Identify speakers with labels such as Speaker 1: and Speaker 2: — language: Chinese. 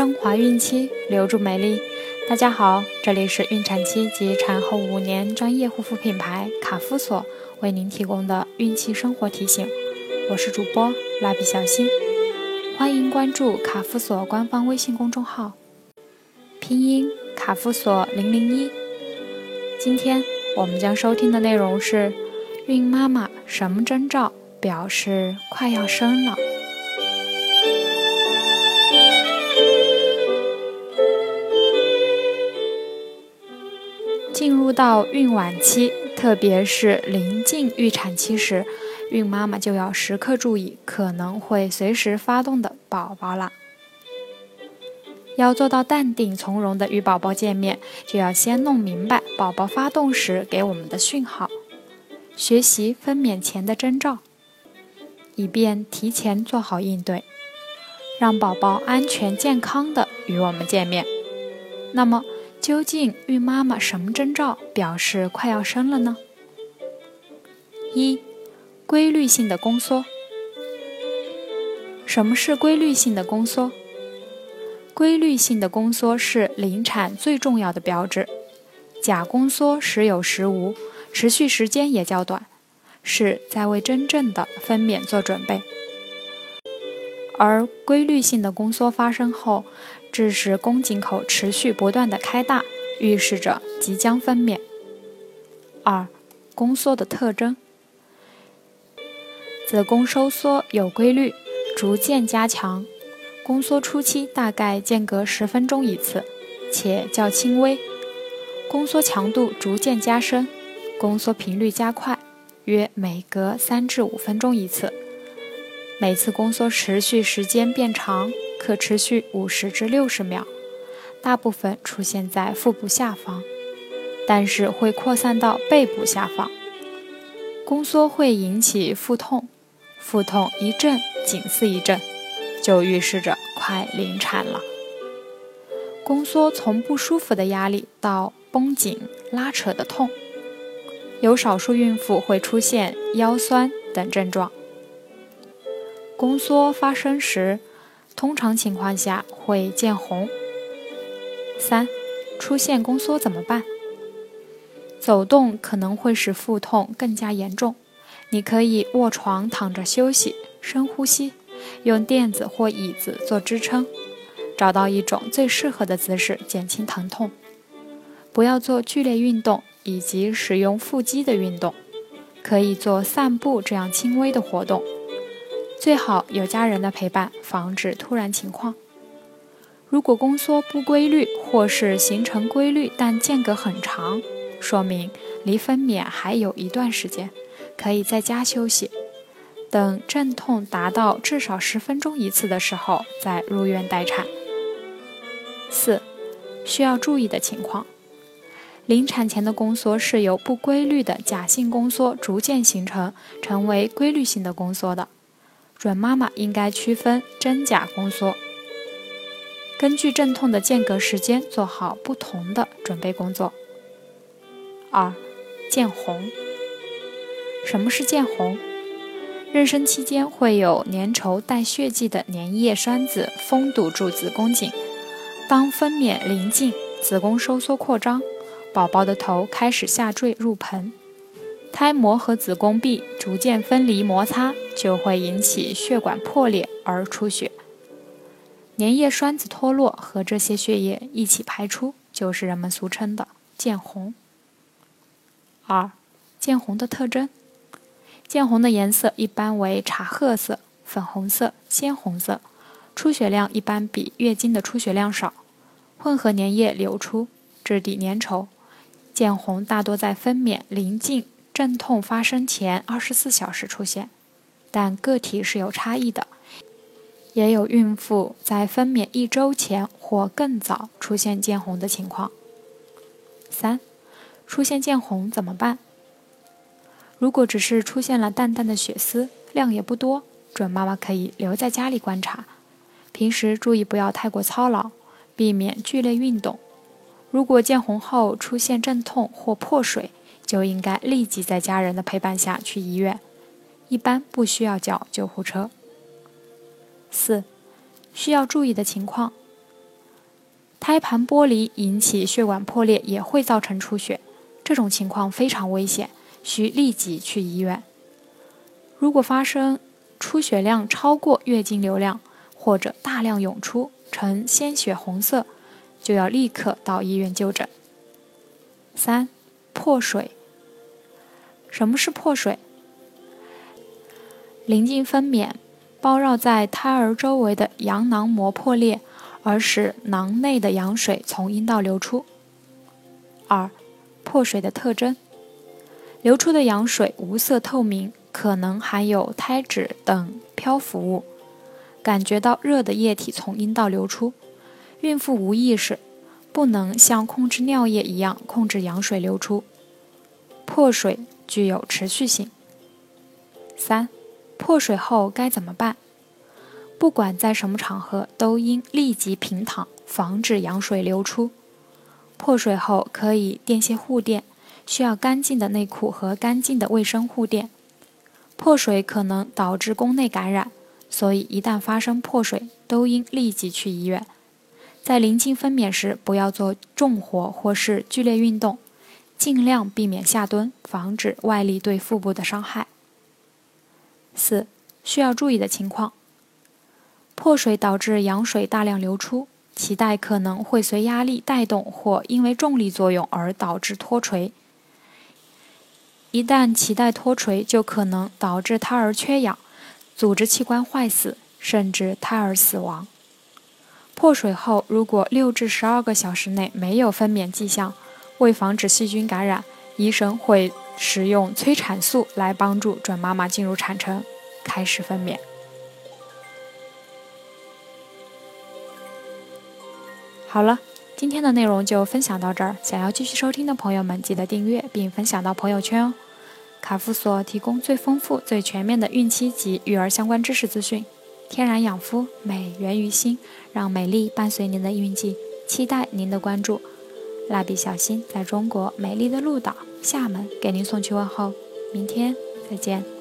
Speaker 1: 升华孕期，留住美丽。大家好，这里是孕产期及产后五年专业护肤品牌卡夫索为您提供的孕期生活提醒。我是主播蜡笔小新，欢迎关注卡夫索官方微信公众号，拼音卡夫索零零一。今天我们将收听的内容是：孕妈妈什么征兆表示快要生了？到孕晚期，特别是临近预产期时，孕妈妈就要时刻注意可能会随时发动的宝宝了。要做到淡定从容的与宝宝见面，就要先弄明白宝宝发动时给我们的讯号，学习分娩前的征兆，以便提前做好应对，让宝宝安全健康的与我们见面。那么。究竟孕妈妈什么征兆表示快要生了呢？一、规律性的宫缩。什么是规律性的宫缩？规律性的宫缩是临产最重要的标志。假宫缩时有时无，持续时间也较短，是在为真正的分娩做准备。而规律性的宫缩发生后，致使宫颈口持续不断的开大，预示着即将分娩。二、宫缩的特征：子宫收缩有规律，逐渐加强。宫缩初期大概间隔十分钟一次，且较轻微。宫缩强度逐渐加深，宫缩频率加快，约每隔三至五分钟一次。每次宫缩持续时间变长。可持续五十至六十秒，大部分出现在腹部下方，但是会扩散到背部下方。宫缩会引起腹痛，腹痛一阵紧似一阵，就预示着快临产了。宫缩从不舒服的压力到绷紧拉扯的痛，有少数孕妇会出现腰酸等症状。宫缩发生时。通常情况下会见红。三，出现宫缩怎么办？走动可能会使腹痛更加严重，你可以卧床躺着休息，深呼吸，用垫子或椅子做支撑，找到一种最适合的姿势减轻疼痛。不要做剧烈运动以及使用腹肌的运动，可以做散步这样轻微的活动。最好有家人的陪伴，防止突然情况。如果宫缩不规律，或是形成规律但间隔很长，说明离分娩还有一段时间，可以在家休息，等阵痛达到至少十分钟一次的时候再入院待产。四，需要注意的情况：临产前的宫缩是由不规律的假性宫缩逐渐形成，成为规律性的宫缩的。准妈妈应该区分真假宫缩，根据阵痛的间隔时间做好不同的准备工作。二、见红。什么是见红？妊娠期间会有粘稠带血迹的粘液栓子封堵住子宫颈，当分娩临近，子宫收缩扩张，宝宝的头开始下坠入盆。胎膜和子宫壁逐渐分离摩擦，就会引起血管破裂而出血。粘液栓子脱落和这些血液一起排出，就是人们俗称的见红。二、见红的特征：见红的颜色一般为茶褐色、粉红色、鲜红色，出血量一般比月经的出血量少，混合粘液流出，质地粘稠。见红大多在分娩临近。阵痛发生前二十四小时出现，但个体是有差异的，也有孕妇在分娩一周前或更早出现见红的情况。三，出现见红怎么办？如果只是出现了淡淡的血丝，量也不多，准妈妈可以留在家里观察，平时注意不要太过操劳，避免剧烈运动。如果见红后出现阵痛或破水，就应该立即在家人的陪伴下去医院，一般不需要叫救护车。四，需要注意的情况：胎盘剥离引起血管破裂也会造成出血，这种情况非常危险，需立即去医院。如果发生出血量超过月经流量，或者大量涌出呈鲜血红色，就要立刻到医院就诊。三、破水。什么是破水？临近分娩，包绕在胎儿周围的羊囊膜破裂。而使囊内的羊水从阴道流出。二、破水的特征：流出的羊水无色透明，可能含有胎脂等漂浮物，感觉到热的液体从阴道流出。孕妇无意识，不能像控制尿液一样控制羊水流出。破水具有持续性。三、破水后该怎么办？不管在什么场合，都应立即平躺，防止羊水流出。破水后可以垫些护垫，需要干净的内裤和干净的卫生护垫。破水可能导致宫内感染，所以一旦发生破水，都应立即去医院。在临近分娩时，不要做重活或是剧烈运动，尽量避免下蹲，防止外力对腹部的伤害。四、需要注意的情况。破水导致羊水大量流出，脐带可能会随压力带动或因为重力作用而导致脱垂。一旦脐带脱垂，就可能导致胎儿缺氧、组织器官坏死，甚至胎儿死亡。破水后，如果六至十二个小时内没有分娩迹象，为防止细菌感染，医生会使用催产素来帮助准妈妈进入产程，开始分娩。好了，今天的内容就分享到这儿。想要继续收听的朋友们，记得订阅并分享到朋友圈哦。卡夫所提供最丰富、最全面的孕期及育儿相关知识资讯。天然养肤，美源于心，让美丽伴随您的孕期，期待您的关注。蜡笔小新在中国美丽的鹭岛厦门给您送去问候，明天再见。